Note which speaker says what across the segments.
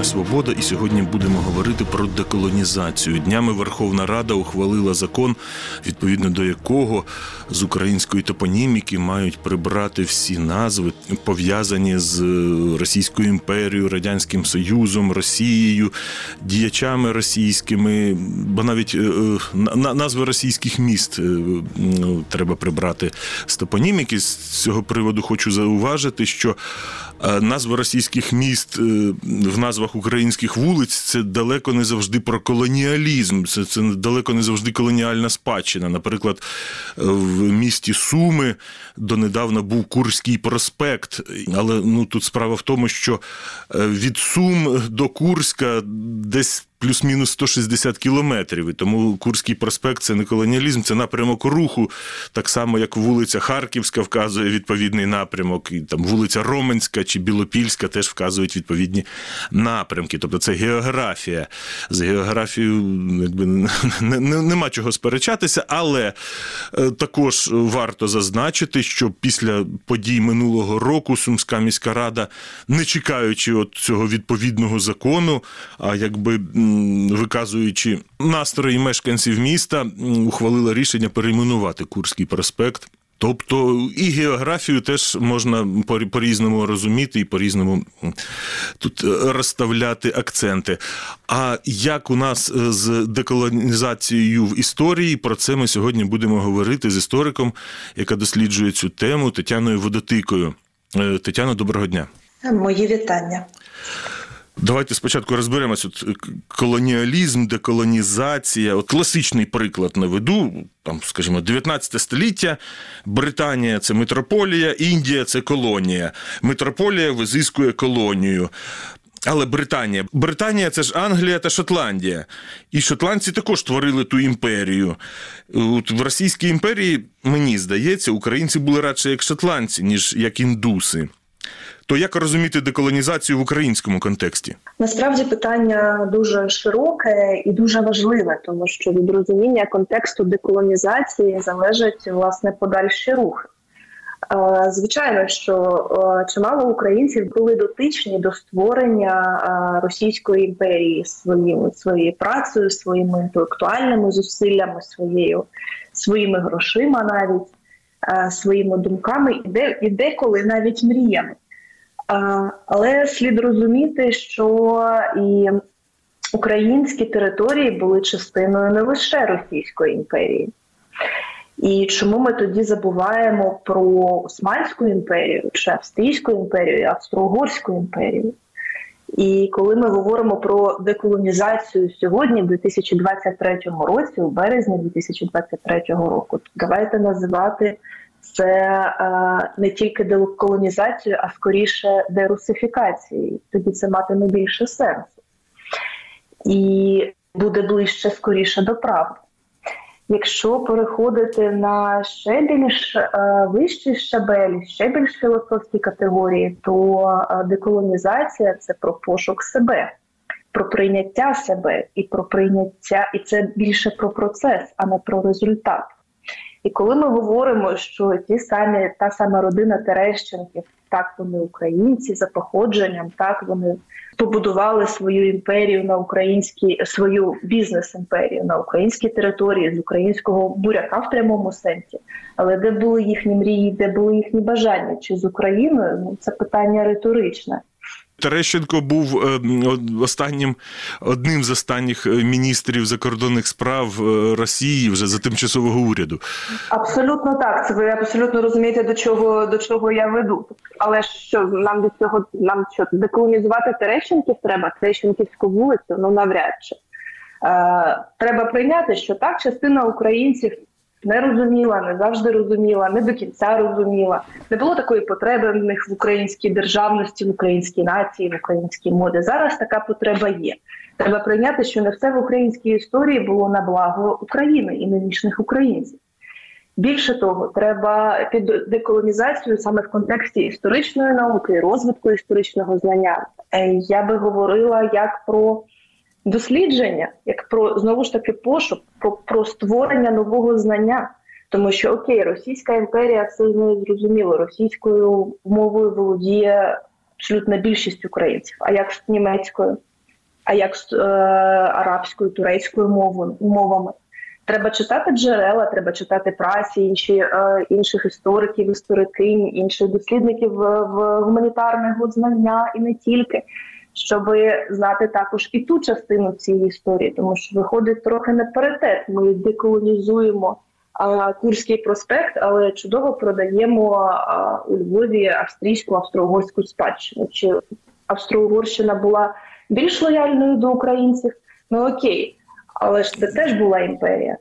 Speaker 1: Радіо Свобода, і сьогодні будемо говорити про деколонізацію. Днями Верховна Рада ухвалила закон, відповідно до якого з української топоніміки мають прибрати всі назви, пов'язані з Російською імперією, Радянським Союзом, Росією, діячами російськими, бо навіть е, назви російських міст е, треба прибрати з топоніміки. З цього приводу хочу зауважити, що е, назви російських міст в назвах українських вулиць це далеко не завжди про колоніалізм, це це далеко не завжди колоніальна спадщина. Наприклад, в місті Суми донедавна був Курський проспект, але ну тут справа в тому, що від Сум до Курська десь плюс-мінус 160 кілометрів. І тому Курський проспект це не колоніалізм, це напрямок руху, так само, як вулиця Харківська вказує відповідний напрямок, і там вулиця Роменська чи Білопільська теж вказують відповідні напрямки. Тобто це географія. З географією якби нема чого сперечатися, але е, також варто зазначити, що після подій минулого року Сумська міська рада, не чекаючи от цього відповідного закону, а якби виказуючи настрої мешканців міста, ухвалила рішення перейменувати Курський проспект. Тобто і географію теж можна по різному розуміти і по різному тут розставляти акценти. А як у нас е, з деколонізацією в історії, про це ми сьогодні будемо говорити з істориком, яка досліджує цю тему Тетяною Водотикою. Е, Тетяно, доброго дня.
Speaker 2: Мої вітання.
Speaker 1: Давайте спочатку розберемося. От е, колоніалізм, деколонізація. От класичний приклад наведу. Там, скажімо, 19 століття, Британія це метрополія, Індія це колонія. Метрополія визискує колонію. Але Британія. Британія це ж Англія та Шотландія. І шотландці також творили ту імперію. От В Російській імперії, мені здається, українці були радше як шотландці, ніж як індуси. То як розуміти деколонізацію в українському контексті?
Speaker 2: Насправді питання дуже широке і дуже важливе, тому що від розуміння контексту деколонізації залежить власне подальші рухи. Е, звичайно, що е, чимало українців були дотичні до створення е, Російської імперії своїм своєю працею, своїми інтелектуальними зусиллями, своєю своїми грошима, навіть своїми думками, і деколи навіть мріями. Але слід розуміти, що і українські території були частиною не лише Російської імперії. І чому ми тоді забуваємо про Османську імперію, чи Австрійську імперію, Австро-Угорську імперію? І коли ми говоримо про деколонізацію сьогодні, в 2023 році, у березні 2023 року, давайте називати це е, не тільки деколонізацію, а скоріше дерусифікацією. Тоді це матиме більше сенсу і буде ближче скоріше до правди. Якщо переходити на ще більш е, вищий щабель, ще більш філософські категорії, то е, деколонізація це про пошук себе, про прийняття себе і про прийняття, і це більше про процес, а не про результат. І коли ми говоримо, що ті самі та сама родина Терещенків, так вони українці за походженням, так вони побудували свою імперію на українській свою бізнес-імперію на українській території з українського буряка в прямому сенсі. Але де були їхні мрії, де були їхні бажання? Чи з Україною? Ну це питання риторичне.
Speaker 1: Терещенко був е, останнім одним з останніх е, міністрів закордонних справ е, Росії вже за тимчасового уряду.
Speaker 2: Абсолютно так. Це ви абсолютно розумієте, до чого до чого я веду. Але що нам від цього нам що деколонізувати Терещенків треба Терещенківську вулицю? Ну навряд чи. Треба прийняти, що так частина українців не розуміла, не завжди розуміла, не до кінця розуміла. Не було такої потреби в них в українській державності, в українській нації, в українській моді. Зараз така потреба є. Треба прийняти, що не все в українській історії було на благо України і нинішніх українців. Більше того, треба під деколонізацію саме в контексті історичної науки, розвитку історичного знання. Е, я би говорила як про дослідження, як про знову ж таки пошук, про, про створення нового знання. Тому що окей, Російська імперія з нею зрозуміло, російською мовою володіє абсолютна більшість українців. А як з німецькою? а як з е, арабською, турецькою мовою, мовами. Треба читати джерела, треба читати прасі, інші е, інших істориків, історикинь, інших дослідників в, в гуманітарного знання і не тільки, щоб знати також і ту частину цієї історії, тому що виходить трохи не паритет. Ми деколонізуємо а, Курський проспект, але чудово продаємо а, у Львові австрійську австро-угорську спадщину. Чи Австро-Угорщина була більш лояльною до українців? Ну окей, але ж це теж була імперія.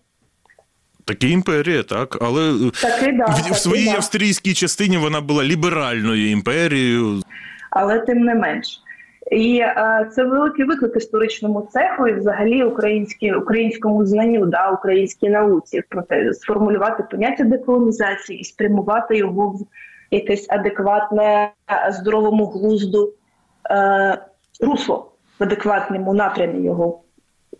Speaker 1: Таке імперія, так, але е,
Speaker 2: Таки да,
Speaker 1: в,
Speaker 2: таки
Speaker 1: в своїй
Speaker 2: да.
Speaker 1: австрійській частині вона була ліберальною імперією.
Speaker 2: але тим не менш. І е, це великий виклик історичному цеху і взагалі українській українському знанню, да, українській науці про те, сформулювати поняття деколонізації і спрямувати його в якесь адекватне е, здоровому глузду е, русло в адекватному напрямі його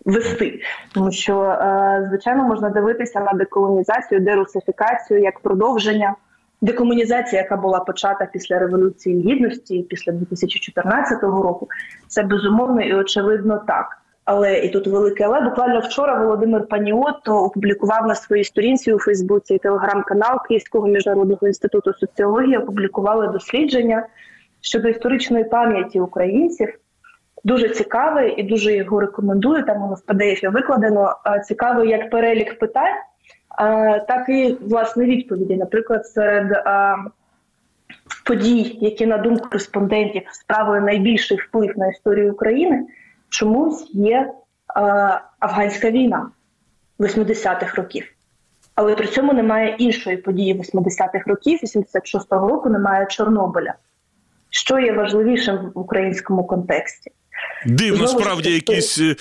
Speaker 2: вести. Тому що, е, звичайно, можна дивитися на деколонізацію, дерусифікацію як продовження. Декомунізація, яка була почата після революції гідності, після 2014 року, це безумовно і очевидно так. Але і тут велике але буквально вчора Володимир Паніотто опублікував на своїй сторінці у Фейсбуці і телеграм-канал Київського міжнародного інституту соціології опублікували дослідження щодо історичної пам'яті українців. Дуже цікаве і дуже його рекомендую. Там воно в PDF викладено. А, Цікавий як перелік питань, так і власне відповіді. Наприклад, серед подій, які на думку респондентів справили найбільший вплив на історію України, чомусь є а, афганська війна 80-х років. Але при цьому немає іншої події 80-х років, 86-го року немає Чорнобиля. Що є важливішим в українському контексті?
Speaker 1: Дивно, справді, якийсь е,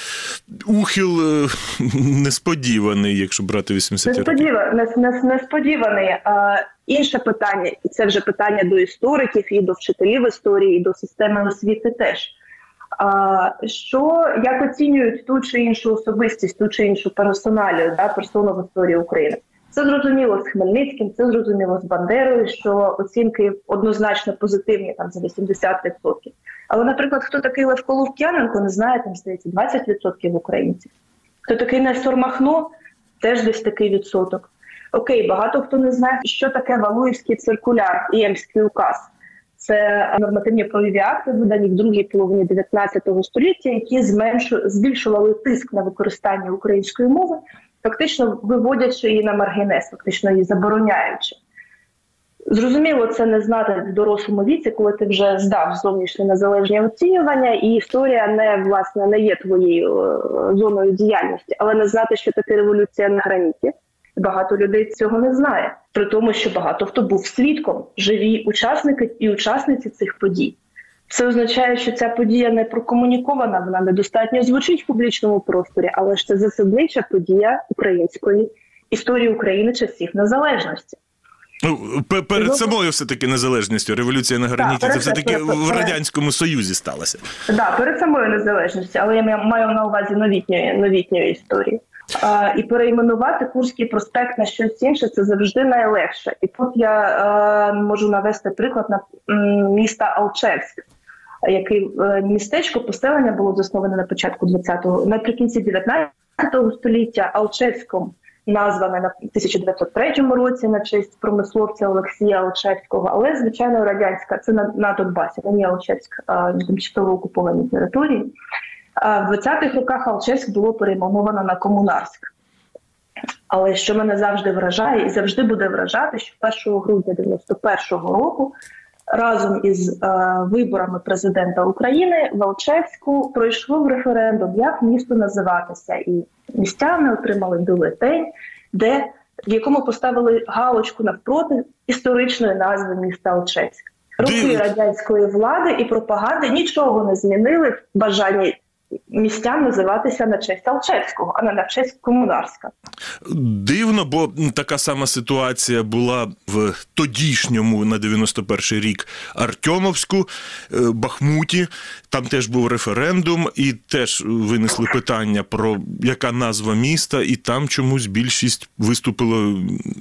Speaker 1: ухил е, несподіваний, якщо брати 80 років.
Speaker 2: Несподіва, не, не, несподіваний. А, інше питання, і це вже питання до істориків, і до вчителів історії, і до системи освіти теж. А, що як оцінюють ту чи іншу особистість, ту чи іншу персоналію, да, персону в історії України? Це зрозуміло з Хмельницьким, це зрозуміло з Бандерою, що оцінки однозначно позитивні там за 80%. Але, наприклад, хто такий Левко Лук'яненко, не знає, там здається 20% українців. Хто такий Нестор Махно, теж десь такий відсоток. Окей, багато хто не знає, що таке Валуївський циркуляр і Емський указ. Це нормативні правові акти, видані в другій половині 19 століття, які зменшу збільшували тиск на використання української мови, фактично виводячи її на маргінес, фактично її забороняючи. Зрозуміло, це не знати в дорослому віці, коли ти вже здав зовнішнє незалежне оцінювання, і історія не власне не є твоєю е, зоною діяльності, але не знати, що таке революція на граніті. Багато людей цього не знає, при тому, що багато хто був свідком, живі учасники і учасниці цих подій. Це означає, що ця подія не прокомунікована, вона недостатньо звучить в публічному просторі, але ж це засаднича подія української історії України часів незалежності.
Speaker 1: Ну, перед
Speaker 2: Ну,
Speaker 1: самою все-таки незалежністю, революція на граніті, це все-таки в Радянському Союзі сталося.
Speaker 2: Да, перед самою незалежністю, але я маю на увазі новітньої новітньої історії. А, і перейменувати Курський проспект на щось інше це завжди найлегше. І тут я е, можу навести приклад на м, міста Алчевськ, який е, містечко поселення було засноване на початку 20-го, наприкінці 19 століття Алчевськом. Назване на 1903 році на честь промисловця Олексія Алчевського, але звичайно радянська це на, на Донбасі, не Алчевськ, тимчасово окупованій території. А в 20-х роках Алчевськ було перейменовано на Комунарськ. Але що мене завжди вражає і завжди буде вражати, що 1 грудня 91-го року разом із е, виборами президента України в Алчевську пройшов референдум, як місто називатися, і містяни отримали бюлетень, де в якому поставили галочку навпроти історичної назви міста Алчевськ. Роки радянської влади і пропаганди нічого не змінили в бажанні містян називатися на честь Алчевського, а не на честь Комунарська.
Speaker 1: Дивно, бо така сама ситуація була в тодішньому на 91-й рік Артемовську, е, Бахмуті. Там теж був референдум, і теж винесли питання про яка назва міста, і там чомусь більшість виступило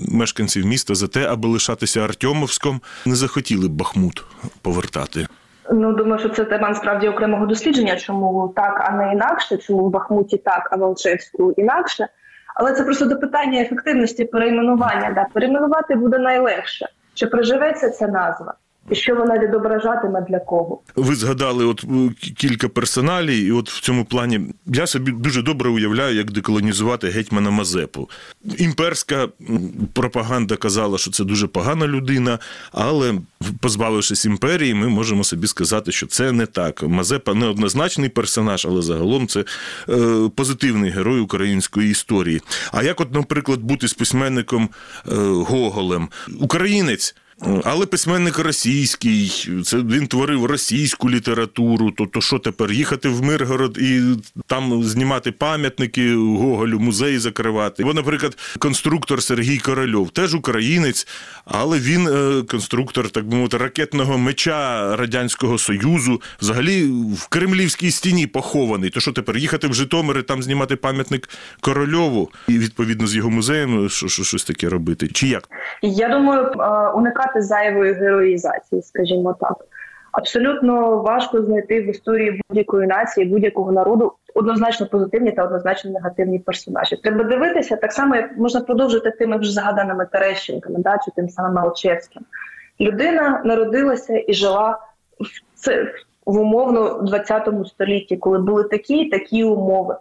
Speaker 1: мешканців міста за те, аби лишатися Артемовськом. Не захотіли б Бахмут повертати.
Speaker 2: Ну, думаю, що це тема насправді окремого дослідження, чому так, а не інакше, чому в Бахмуті так, а в Алчевську інакше. Але це просто до питання ефективності перейменування. Да. Перейменувати буде найлегше. Чи приживеться ця назва? І що вона відображатиме для кого?
Speaker 1: Ви згадали от кілька персоналій, і от в цьому плані я собі дуже добре уявляю, як деколонізувати гетьмана Мазепу. Імперська пропаганда казала, що це дуже погана людина, але позбавившись імперії, ми можемо собі сказати, що це не так. Мазепа неоднозначний персонаж, але загалом це е, позитивний герой української історії. А як, от, наприклад, бути з письменником е, Гоголем, українець? Але письменник російський, це він творив російську літературу. То, то що тепер їхати в Миргород і там знімати пам'ятники Гоголю, музеї закривати? Бо, наприклад, конструктор Сергій Корольов теж українець, але він е, конструктор, так би мовити, ракетного меча Радянського Союзу, взагалі в Кремлівській стіні похований. То що тепер їхати в Житомир і там знімати пам'ятник Корольову і відповідно з його музеєм що, що, щось таке робити? Чи як?
Speaker 2: Я думаю, е, уникати зайвої героїзації, скажімо так. Абсолютно важко знайти в історії будь-якої нації, будь-якого народу однозначно позитивні та однозначно негативні персонажі. Треба дивитися так само, як можна продовжити тими вже згаданими Терещенками, да, чи тим самим Алчевським. Людина народилася і жила в це в умовно 20 столітті, коли були такі і такі умови.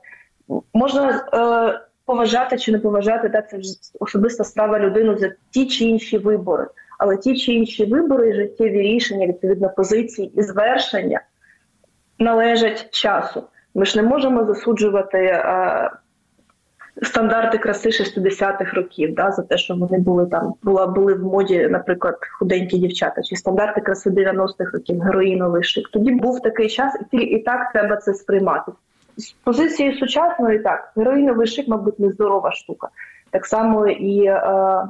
Speaker 2: Можна е, поважати чи не поважати, да, це вже особиста справа людини за ті чи інші вибори. Але ті чи інші вибори, і життєві рішення, відповідно позиції і звершення належать часу. Ми ж не можемо засуджувати е, стандарти краси 60-х років, да, за те, що вони були там, була були в моді, наприклад, худенькі дівчата, чи стандарти краси 90-х років, героїновий шик. Тоді був такий час, і і так треба це сприймати. З позиції сучасної так, героїновий шик, мабуть, нездорова штука. Так само і. Е,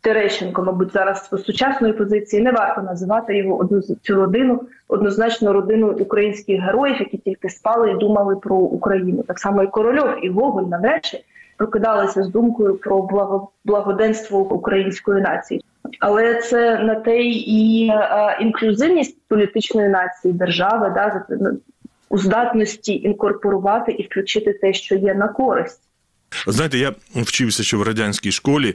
Speaker 2: Терещенко, мабуть, зараз сучасної позиції не варто називати його одну цю родину, однозначно родину українських героїв, які тільки спали і думали про Україну. Так само і Корольов, і Гоголь навряд чи прокидалися з думкою про благо, благоденство української нації. Але це на те і а, інклюзивність політичної нації держави, да, у здатності інкорпорувати і включити те, що є на користь.
Speaker 1: Знаєте, я вчився ще в радянській школі.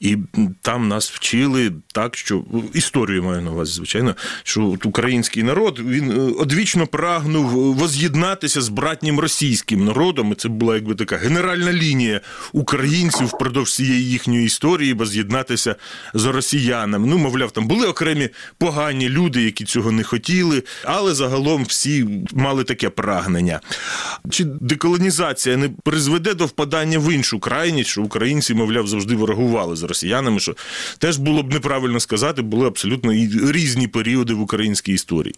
Speaker 1: І там нас вчили так, що історію маю на увазі, звичайно, що український народ він е, одвічно прагнув воз'єднатися з братнім російським народом. І Це була якби така генеральна лінія українців впродовж цієї їхньої історії, воз'єднатися з росіянами. Ну, мовляв, там були окремі погані люди, які цього не хотіли, але загалом всі мали таке прагнення. Чи деколонізація не призведе до впадання в іншу крайність, що українці, мовляв, завжди ворогували з росіянами, що теж було б неправильно сказати, були абсолютно різні періоди в українській історії.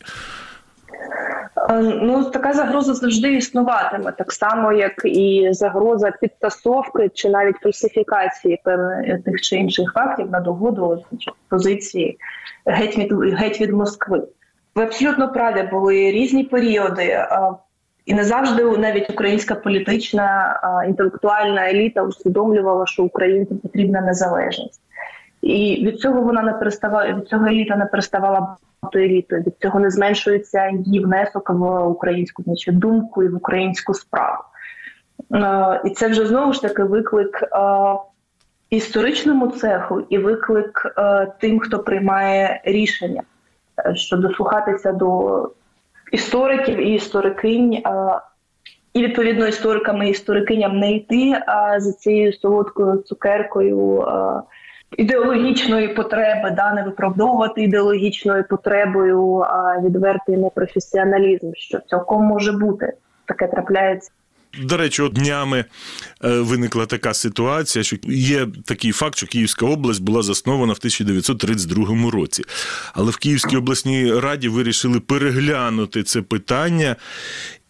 Speaker 2: Ну, така загроза завжди існуватиме, так само, як і загроза підтасовки чи навіть фальсифікації певних тих чи інших фактів на догоду позиції геть від геть від Москви. Ви абсолютно праві, були різні періоди, і не завжди навіть українська політична інтелектуальна еліта усвідомлювала, що українцям потрібна незалежність. І від цього вона не переставала від цього еліта не переставала бути елітою. Від цього не зменшується її внесок в українську значить, думку і в українську справу. Е, і це вже знову ж таки виклик е, історичному цеху і виклик е, тим, хто приймає рішення, що дослухатися до істориків і історикинь. І відповідно історикам і історикиням не йти а за цією солодкою цукеркою ідеологічної потреби, да, не виправдовувати ідеологічною потребою, а відвертий непрофесіоналізм, що цілком може бути. Таке трапляється.
Speaker 1: До речі, от днями е, виникла така ситуація, що є такий факт, що Київська область була заснована в 1932 році. Але в Київській обласній раді вирішили переглянути це питання.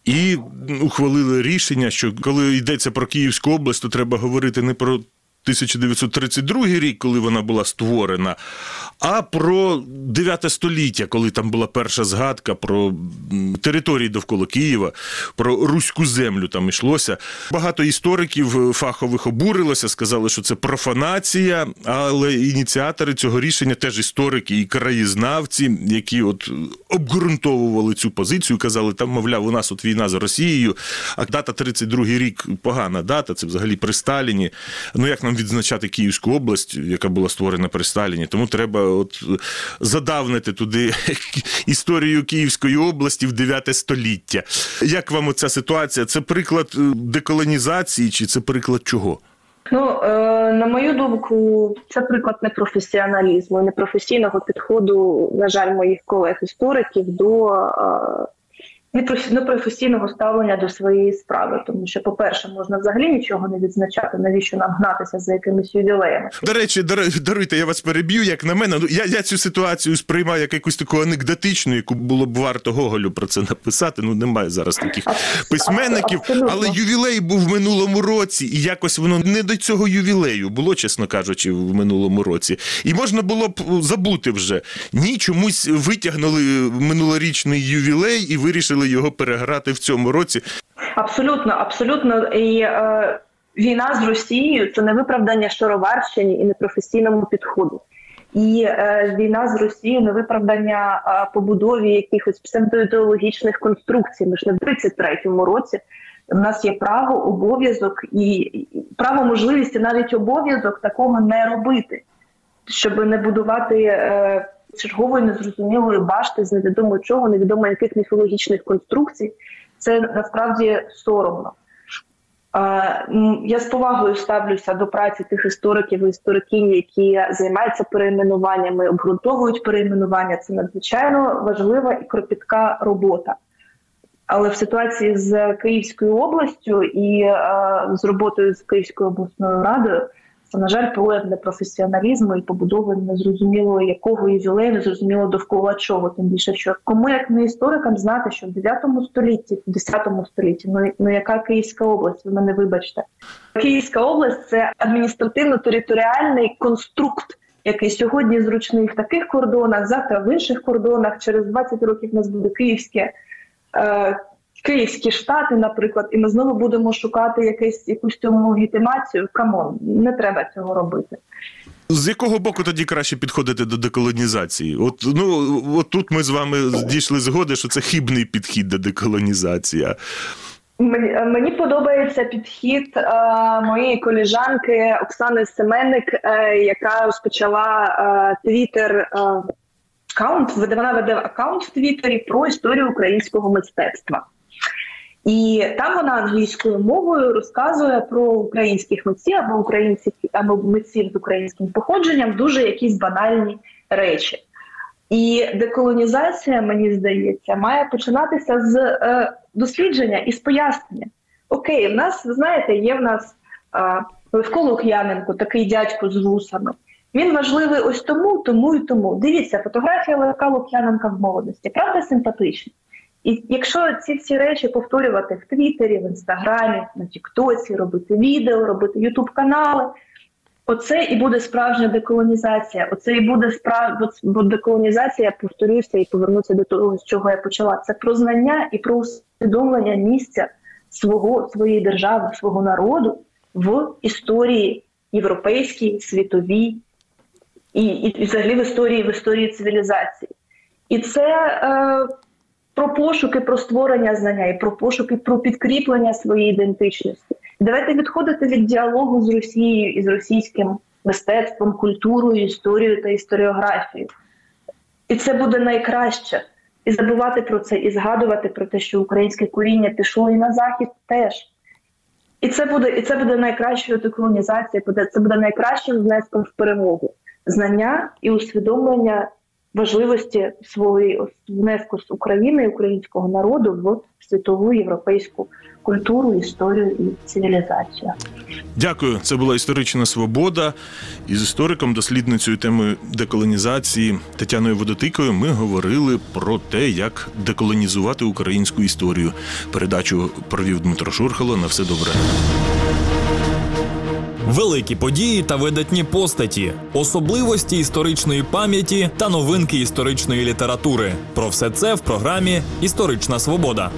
Speaker 1: І ухвалили рішення, що коли йдеться про Київську область, то треба говорити не про 1932 рік, коли вона була створена, а про 9 століття, коли там була перша згадка про території довкола Києва, про руську землю там йшлося. Багато істориків е, фахових обурилося, сказали, що це профанація, але ініціатори цього рішення теж історики і краєзнавці, які от обґрунтовували цю позицію, казали, там, мовляв, у нас от війна з Росією, а дата 32-й рік погана дата, це взагалі при Сталіні. Ну як нам відзначати Київську область, яка була створена при Сталіні? Тому треба от задавнити туди історію Київської області в 9 століття. Як вам оця ситуація? Це приклад е, деколонізації, чи це приклад чого?
Speaker 2: Ну, е, на мою думку, це приклад непрофесіоналізму, непрофесійного підходу, на жаль, моїх колег-істориків до е, непрофесійного ставлення до своєї справи. Тому що, по-перше, можна взагалі нічого не відзначати, навіщо нам гнатися за якимись ювілеями.
Speaker 1: До речі, даруйте, я вас переб'ю, як на мене. Ну я, я цю ситуацію сприймаю як якусь таку анекдотичну, яку було б варто Гоголю про це написати. Ну немає зараз таких письменників,
Speaker 2: Абсолютно.
Speaker 1: але ювілей був в минулому році, і якось воно не до цього ювілею було, чесно кажучи, в минулому році. І можна було б забути вже. Ні, чомусь витягнули минулорічний ювілей і вирішили його переграти в цьому році.
Speaker 2: Абсолютно, абсолютно. І е, війна з Росією це не виправдання шароварщині і непрофесійному підходу. І е, війна з Росією не виправдання е, побудові якихось псевдоідеологічних конструкцій. Ми ж не в 33-му році. У нас є право, обов'язок і право можливість, і навіть обов'язок такого не робити, щоб не будувати е, чергової незрозумілої башти з невідомо чого, невідомо яких міфологічних конструкцій. Це насправді соромно. Е, Я з повагою ставлюся до праці тих істориків і історикінь, які займаються перейменуваннями, обґрунтовують перейменування. Це надзвичайно важлива і кропітка робота. Але в ситуації з Київською областю і е, з роботою з Київською обласною радою це, на жаль, прояв непрофесіоналізму і побудови незрозуміло якого ювілею, незрозуміло довкола чого. Тим більше, що кому як не історикам знати, що в 9 столітті, в 10 столітті, ну, ну яка Київська область? Ви мене вибачте. Київська область це адміністративно-територіальний конструкт. Який сьогодні зручний в таких кордонах, завтра в інших кордонах, через 20 років нас буде київське е, Київські штати, наприклад, і ми знову будемо шукати якесь якусь цьому легітимацію. Come on, не треба цього робити.
Speaker 1: З якого боку тоді краще підходити до деколонізації? От ну от тут ми з вами дійшли згоди, що це хибний підхід до деколонізації.
Speaker 2: Мені, мені подобається підхід е, моєї коліжанки Оксани Семенник, е, яка розпочала твіттер е, аккаунт. Вона веде аккаунт в Твіттері про історію українського мистецтва. І там вона англійською мовою розказує про українських митців або українців або митців з українським походженням дуже якісь банальні речі. І деколонізація, мені здається, має починатися з е, дослідження і з пояснення. Окей, в нас, ви знаєте, є в нас е, Левко Лук'яненко, такий дядько з вусами. Він важливий ось тому, тому і тому. Дивіться, фотографія Левка Лук'яненка в молодості, правда, симпатична. І якщо ці всі речі повторювати в Твіттері, в Інстаграмі, на Тіктоці, робити відео, робити Ютуб канали, оце і буде справжня деколонізація. Оце і буде справ... бо деколонізація, я повторюся і повернуся до того, з чого я почала. Це про знання і про усвідомлення місця свого своєї держави, свого народу в історії європейській, світовій і, і, і взагалі в історії в історії цивілізації. І це е, про пошуки, про створення знання, і про пошуки, про підкріплення своєї ідентичності. Давайте відходити від діалогу з Росією і з російським мистецтвом, культурою, історією та історіографією. І це буде найкраще. І забувати про це, і згадувати про те, що українське коріння пішло і на захід теж. І це буде і це буде найкращою деколонізацією, це буде найкращим внеском в перемогу. Знання і усвідомлення важливості своєї внеску з України українського народу в світову європейську культуру, історію і цивілізацію.
Speaker 1: Дякую. Це була історична свобода. Із істориком, дослідницею теми деколонізації Тетяною Водотикою ми говорили про те, як деколонізувати українську історію. Передачу провів Дмитро Шурхало. На все добре.
Speaker 3: Великі події та видатні постаті, особливості історичної пам'яті та новинки історичної літератури. Про все це в програмі Історична Свобода.